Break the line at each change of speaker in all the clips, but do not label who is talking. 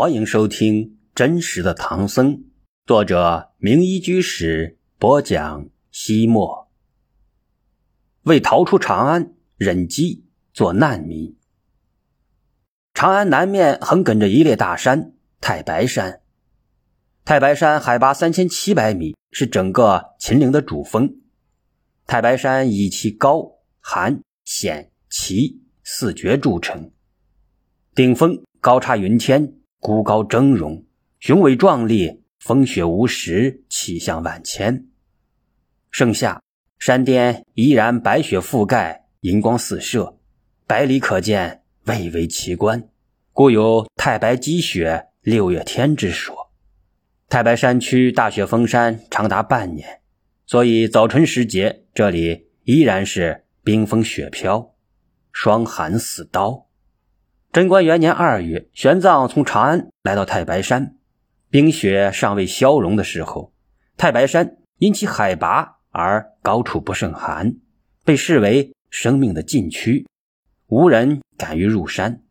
欢迎收听《真实的唐僧》，作者名医居士播讲。西莫为逃出长安，忍饥做难民。长安南面横亘着一列大山——太白山。太白山海拔三千七百米，是整个秦岭的主峰。太白山以其高、寒、险、奇四绝著称，顶峰高插云天。孤高峥嵘，雄伟壮丽，风雪无时，气象万千。盛夏，山巅依然白雪覆盖，银光四射，百里可见，蔚为奇观，故有“太白积雪，六月天”之说。太白山区大雪封山长达半年，所以早春时节，这里依然是冰封雪飘，霜寒似刀。贞观元年二月，玄奘从长安来到太白山，冰雪尚未消融的时候，太白山因其海拔而高处不胜寒，被视为生命的禁区，无人敢于入山。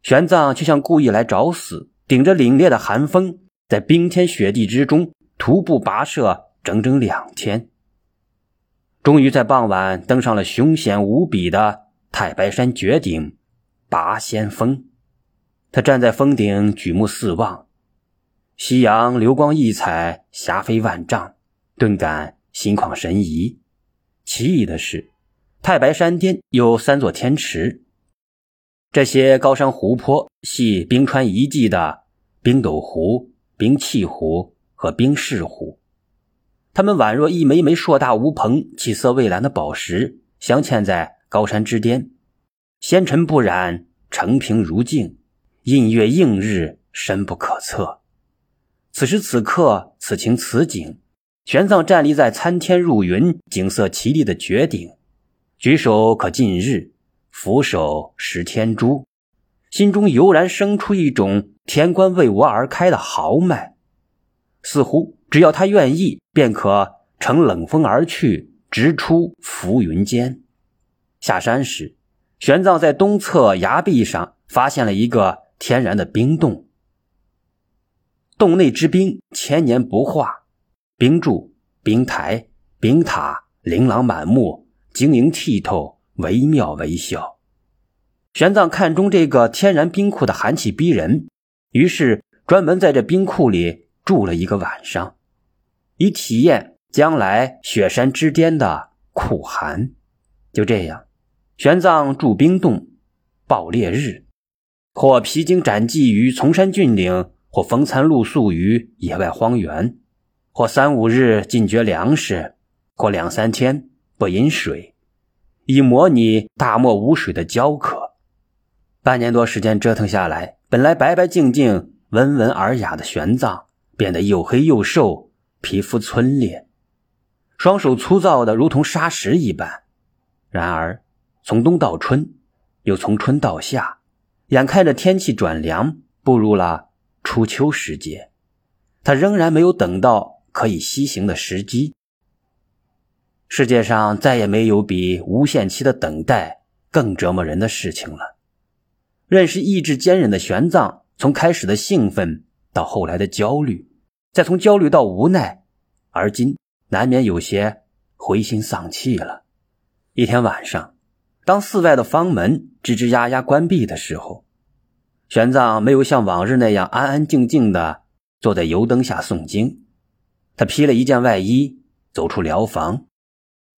玄奘却像故意来找死，顶着凛冽的寒风，在冰天雪地之中徒步跋涉整整两天，终于在傍晚登上了凶险无比的太白山绝顶。拔仙峰，他站在峰顶，举目四望，夕阳流光溢彩，霞飞万丈，顿感心旷神怡。奇异的是，太白山巅有三座天池，这些高山湖泊系冰川遗迹的冰斗湖、冰气湖和冰室湖，它们宛若一枚枚硕大无朋、气色蔚蓝的宝石，镶嵌在高山之巅。纤尘不染，澄平如镜，映月映日，深不可测。此时此刻，此情此景，玄奘站立在参天入云、景色奇丽的绝顶，举手可近日，俯首识天珠，心中油然生出一种天关为我而开的豪迈，似乎只要他愿意，便可乘冷风而去，直出浮云间。下山时。玄奘在东侧崖壁上发现了一个天然的冰洞，洞内之冰千年不化，冰柱、冰台、冰塔琳琅满目，晶莹剔透，惟妙惟肖。玄奘看中这个天然冰库的寒气逼人，于是专门在这冰库里住了一个晚上，以体验将来雪山之巅的酷寒。就这样。玄奘住冰洞，暴烈日，或披荆斩棘于崇山峻岭，或风餐露宿于野外荒原，或三五日禁绝粮食，或两三天不饮水，以模拟大漠无水的焦渴。半年多时间折腾下来，本来白白净净、温文尔雅的玄奘，变得又黑又瘦，皮肤皴裂，双手粗糙的如同砂石一般。然而。从冬到春，又从春到夏，眼看着天气转凉，步入了初秋时节，他仍然没有等到可以西行的时机。世界上再也没有比无限期的等待更折磨人的事情了。认识意志坚韧的玄奘，从开始的兴奋到后来的焦虑，再从焦虑到无奈，而今难免有些灰心丧气了。一天晚上。当寺外的方门吱吱呀呀关闭的时候，玄奘没有像往日那样安安静静的坐在油灯下诵经，他披了一件外衣，走出寮房，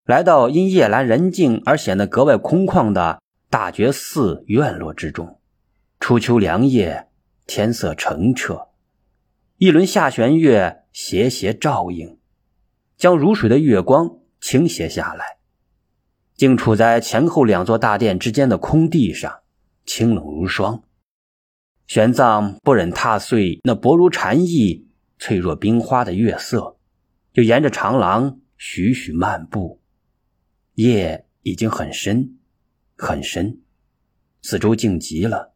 来到因夜阑人静而显得格外空旷的大觉寺院落之中。初秋凉夜，天色澄澈，一轮下弦月斜斜照映，将如水的月光倾泻下来。竟处在前后两座大殿之间的空地上，清冷如霜。玄奘不忍踏碎那薄如蝉翼、脆若冰花的月色，就沿着长廊徐徐漫步。夜已经很深，很深，四周静极了，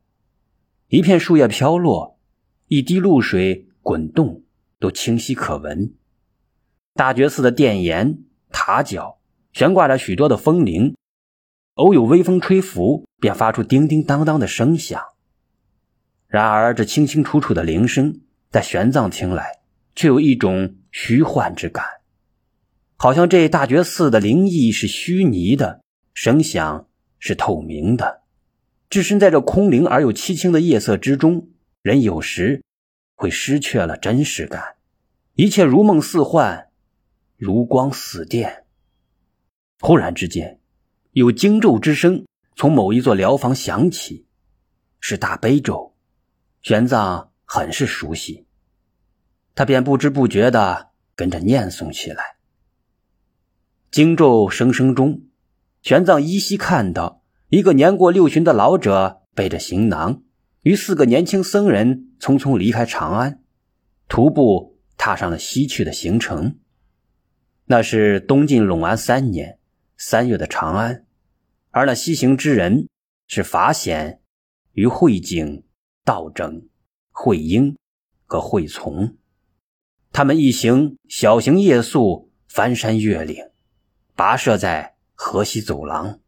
一片树叶飘落，一滴露水滚动，都清晰可闻。大觉寺的殿檐、塔角。悬挂着许多的风铃，偶有微风吹拂，便发出叮叮当当的声响。然而这清清楚楚的铃声，在玄奘听来，却有一种虚幻之感，好像这大觉寺的灵异是虚拟的，声响是透明的。置身在这空灵而又凄清的夜色之中，人有时会失去了真实感，一切如梦似幻，如光似电。忽然之间，有惊咒之声从某一座疗房响起，是大悲咒。玄奘很是熟悉，他便不知不觉的跟着念诵起来。经咒声声中，玄奘依稀看到一个年过六旬的老者背着行囊，与四个年轻僧人匆匆离开长安，徒步踏上了西去的行程。那是东晋隆安三年。三月的长安，而那西行之人是法显、与慧景、道整、慧英和慧从。他们一行小行夜宿，翻山越岭，跋涉在河西走廊。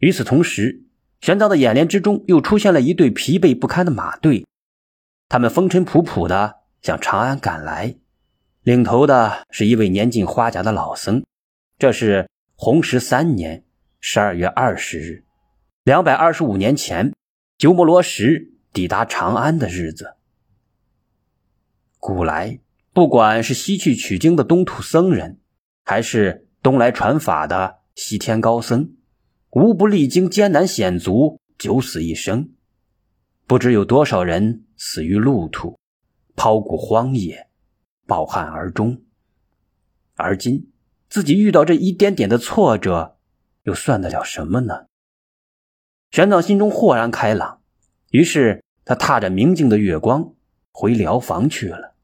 与此同时，玄奘的眼帘之中又出现了一队疲惫不堪的马队，他们风尘仆仆的向长安赶来，领头的是一位年近花甲的老僧，这是。弘时三年十二月二十日，两百二十五年前，鸠摩罗什抵达长安的日子。古来，不管是西去取经的东土僧人，还是东来传法的西天高僧，无不历经艰难险阻，九死一生。不知有多少人死于路途，抛骨荒野，抱憾而终。而今。自己遇到这一点点的挫折，又算得了什么呢？玄奘心中豁然开朗，于是他踏着明净的月光回疗房去了。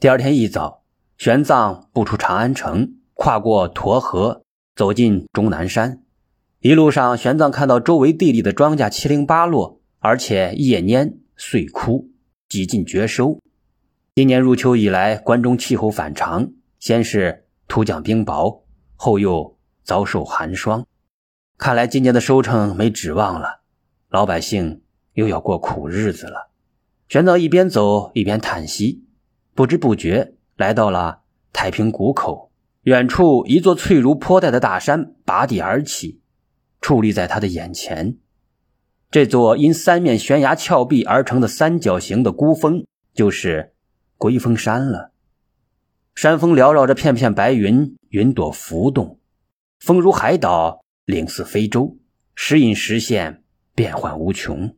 第二天一早，玄奘步出长安城，跨过沱河，走进终南山。一路上，玄奘看到周围地里的庄稼七零八落，而且叶蔫穗枯，几近绝收。今年入秋以来，关中气候反常，先是。突降冰雹，后又遭受寒霜，看来今年的收成没指望了，老百姓又要过苦日子了。玄奘一边走一边叹息，不知不觉来到了太平谷口。远处一座翠如泼带的大山拔地而起，矗立在他的眼前。这座因三面悬崖峭壁而成的三角形的孤峰，就是龟峰山了。山峰缭绕着片片白云，云朵浮动，风如海岛，岭似非洲，时隐时现，变幻无穷。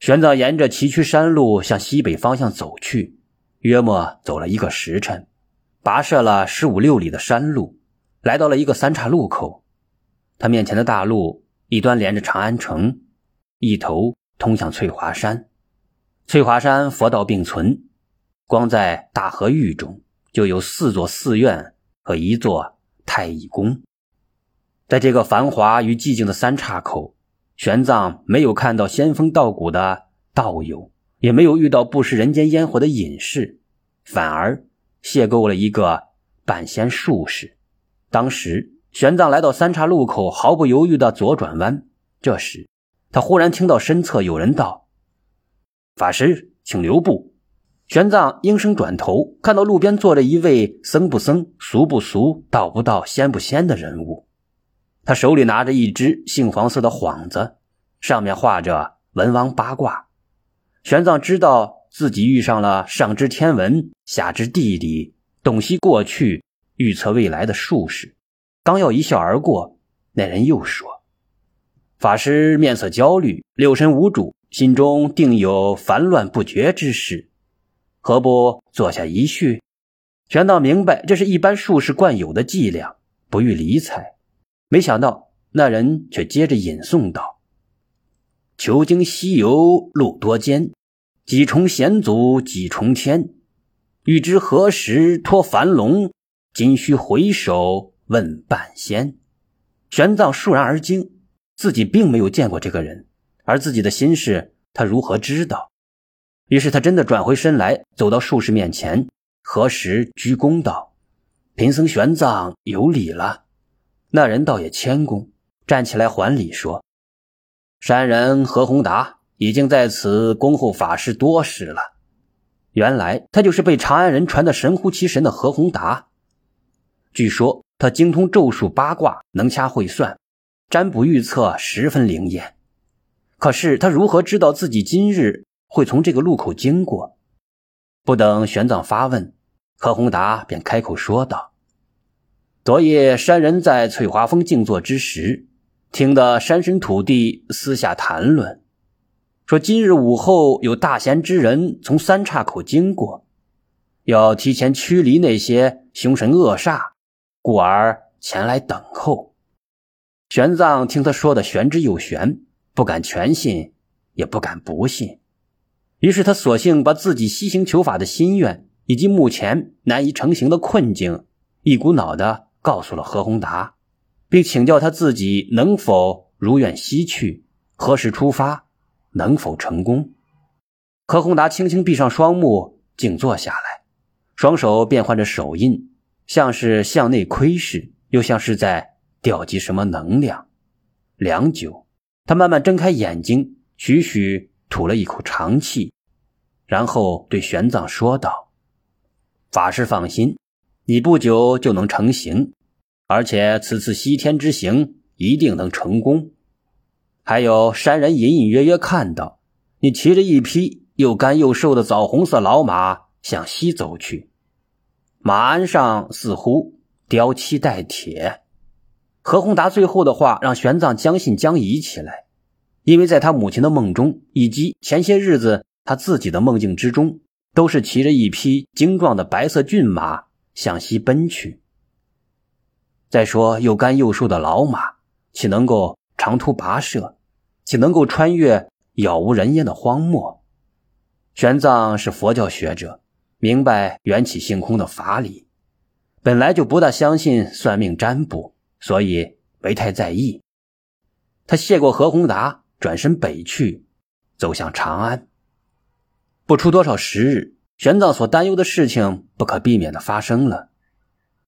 玄奘沿着崎岖山路向西北方向走去，约莫走了一个时辰，跋涉了十五六里的山路，来到了一个三岔路口。他面前的大路一端连着长安城，一头通向翠华山。翠华山佛道并存，光在大河域中。就有四座寺院和一座太乙宫，在这个繁华与寂静的三岔口，玄奘没有看到仙风道骨的道友，也没有遇到不食人间烟火的隐士，反而邂逅了一个半仙术士。当时，玄奘来到三岔路口，毫不犹豫的左转弯。这时，他忽然听到身侧有人道：“法师，请留步。”玄奘应声转头，看到路边坐着一位僧不僧、俗不俗、道不道、仙不仙的人物。他手里拿着一只杏黄色的幌子，上面画着文王八卦。玄奘知道自己遇上了上知天文、下知地理、洞悉过去、预测未来的术士。刚要一笑而过，那人又说：“法师面色焦虑，六神无主，心中定有烦乱不绝之事。”何不坐下一叙？玄奘明白这是一般术士惯有的伎俩，不予理睬。没想到那人却接着引诵道：“求经西游路多艰，几重险阻几重天。欲知何时脱樊笼，今须回首问半仙。”玄奘倏然而惊，自己并没有见过这个人，而自己的心事他如何知道？于是他真的转回身来，走到术士面前，合十鞠躬道：“贫僧玄奘有礼了。”那人倒也谦恭，站起来还礼说：“山人何宏达已经在此恭候法师多时了。原来他就是被长安人传得神乎其神的何宏达。据说他精通咒术八卦，能掐会算，占卜预测十分灵验。可是他如何知道自己今日会从这个路口经过？不等玄奘发问，何宏达便开口说道：“昨夜山人在翠华峰静坐之时，听得山神土地私下谈论。”说今日午后有大贤之人从三岔口经过，要提前驱离那些凶神恶煞，故而前来等候。玄奘听他说的玄之又玄，不敢全信，也不敢不信。于是他索性把自己西行求法的心愿，以及目前难以成行的困境，一股脑的告诉了何宏达，并请教他自己能否如愿西去，何时出发。能否成功？何宏达轻轻闭上双目，静坐下来，双手变换着手印，像是向内窥视，又像是在调集什么能量。良久，他慢慢睁开眼睛，徐徐吐了一口长气，然后对玄奘说道：“法师放心，你不久就能成行，而且此次西天之行一定能成功。”还有山人隐隐约约看到你骑着一匹又干又瘦的枣红色老马向西走去，马鞍上似乎雕漆带铁。何宏达最后的话让玄奘将信将疑起来，因为在他母亲的梦中，以及前些日子他自己的梦境之中，都是骑着一匹精壮的白色骏马向西奔去。再说又干又瘦的老马，岂能够？长途跋涉，岂能够穿越杳无人烟的荒漠？玄奘是佛教学者，明白缘起性空的法理，本来就不大相信算命占卜，所以没太在意。他谢过何宏达，转身北去，走向长安。不出多少时日，玄奘所担忧的事情不可避免的发生了。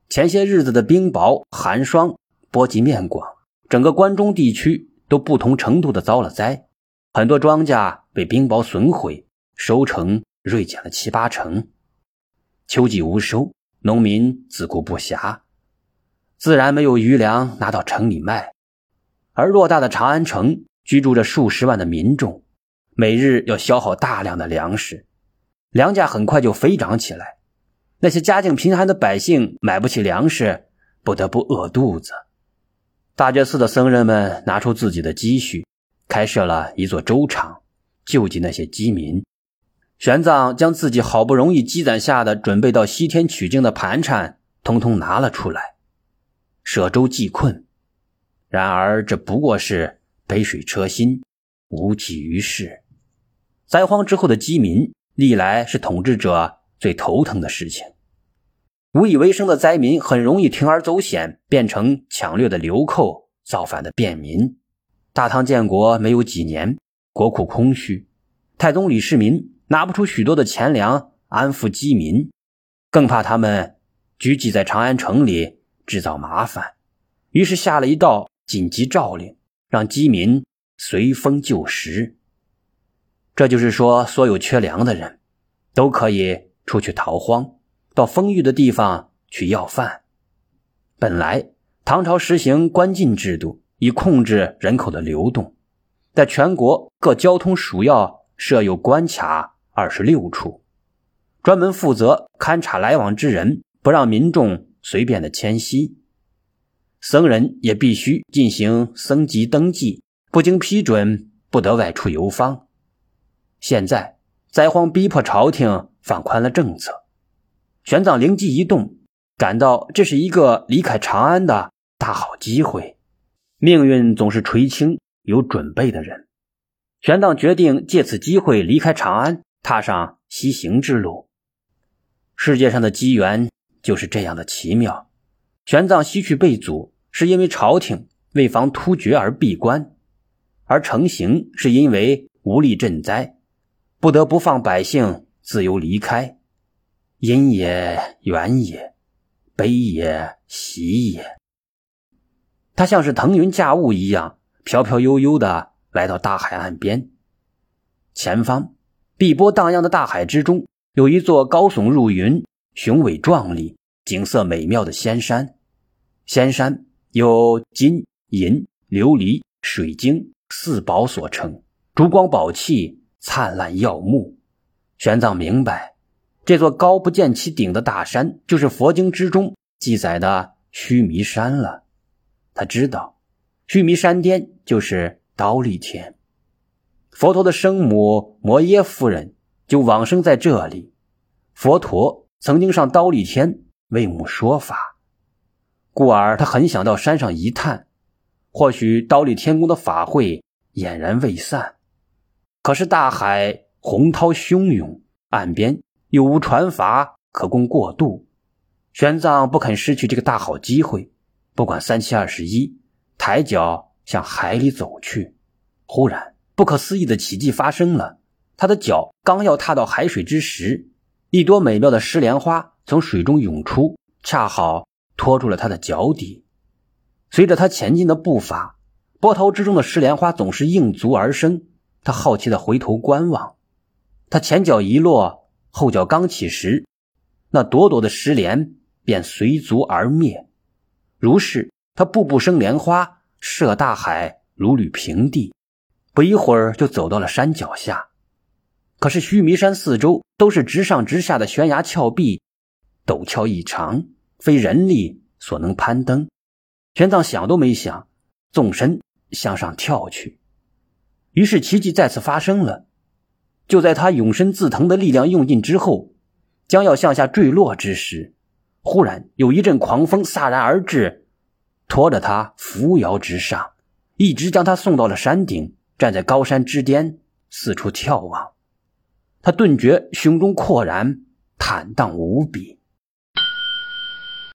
前些日子的冰雹寒霜波及面广。整个关中地区都不同程度的遭了灾，很多庄稼被冰雹损毁，收成锐减了七八成。秋季无收，农民自顾不暇，自然没有余粮拿到城里卖。而偌大的长安城，居住着数十万的民众，每日要消耗大量的粮食，粮价很快就飞涨起来。那些家境贫寒的百姓买不起粮食，不得不饿肚子。大觉寺的僧人们拿出自己的积蓄，开设了一座粥厂，救济那些饥民。玄奘将自己好不容易积攒下的准备到西天取经的盘缠，通通拿了出来，舍粥济困。然而这不过是杯水车薪，无济于事。灾荒之后的饥民，历来是统治者最头疼的事情。无以为生的灾民很容易铤而走险，变成抢掠的流寇、造反的便民。大唐建国没有几年，国库空虚，太宗李世民拿不出许多的钱粮安抚饥民，更怕他们聚集在长安城里制造麻烦，于是下了一道紧急诏令，让饥民随风就食。这就是说，所有缺粮的人都可以出去逃荒。到丰裕的地方去要饭。本来唐朝实行关禁制度，以控制人口的流动，在全国各交通署要设有关卡二十六处，专门负责勘察来往之人，不让民众随便的迁徙。僧人也必须进行僧籍登记，不经批准不得外出游方。现在灾荒逼迫朝廷放宽了政策。玄奘灵机一动，感到这是一个离开长安的大好机会。命运总是垂青有准备的人。玄奘决定借此机会离开长安，踏上西行之路。世界上的机缘就是这样的奇妙。玄奘西去被阻，是因为朝廷为防突厥而闭关；而成行是因为无力赈灾，不得不放百姓自由离开。阴也，远也，悲也，喜也。他像是腾云驾雾一样，飘飘悠悠的来到大海岸边。前方，碧波荡漾的大海之中，有一座高耸入云、雄伟壮丽、景色美妙的仙山。仙山由金、银、琉璃、水晶四宝所成，珠光宝气，灿烂耀目。玄奘明白，这座高不见其顶的大山，就是佛经之中记载的须弥山了。他知道，须弥山巅就是刀立天。佛陀的生母摩耶夫人就往生在这里。佛陀曾经上刀立天为母说法，故而他很想到山上一探。或许刀立天宫的法会俨然未散，可是大海洪涛汹涌，岸边又无船筏可供过渡。玄奘不肯失去这个大好机会，不管三七二十一，抬脚向海里走去。忽然。不可思议的奇迹发生了，他的脚刚要踏到海水之时，一朵美妙的石莲花从水中涌出，恰好托住了他的脚底。随着他前进的步伐，波涛之中的石莲花总是应足而生。他好奇的回头观望，他前脚一落，后脚刚起时，那朵朵的石莲便随足而灭。如是，他步步生莲花，涉大海如履平地。不一会儿就走到了山脚下，可是须弥山四周都是直上直下的悬崖峭壁，陡峭异常，非人力所能攀登。玄奘想都没想，纵身向上跳去。于是奇迹再次发生了。就在他永身自腾的力量用尽之后，将要向下坠落之时，忽然有一阵狂风飒然而至，拖着他扶摇直上，一直将他送到了山顶。站在高山之巅，四处眺望，他顿觉胸中阔然，坦荡无比。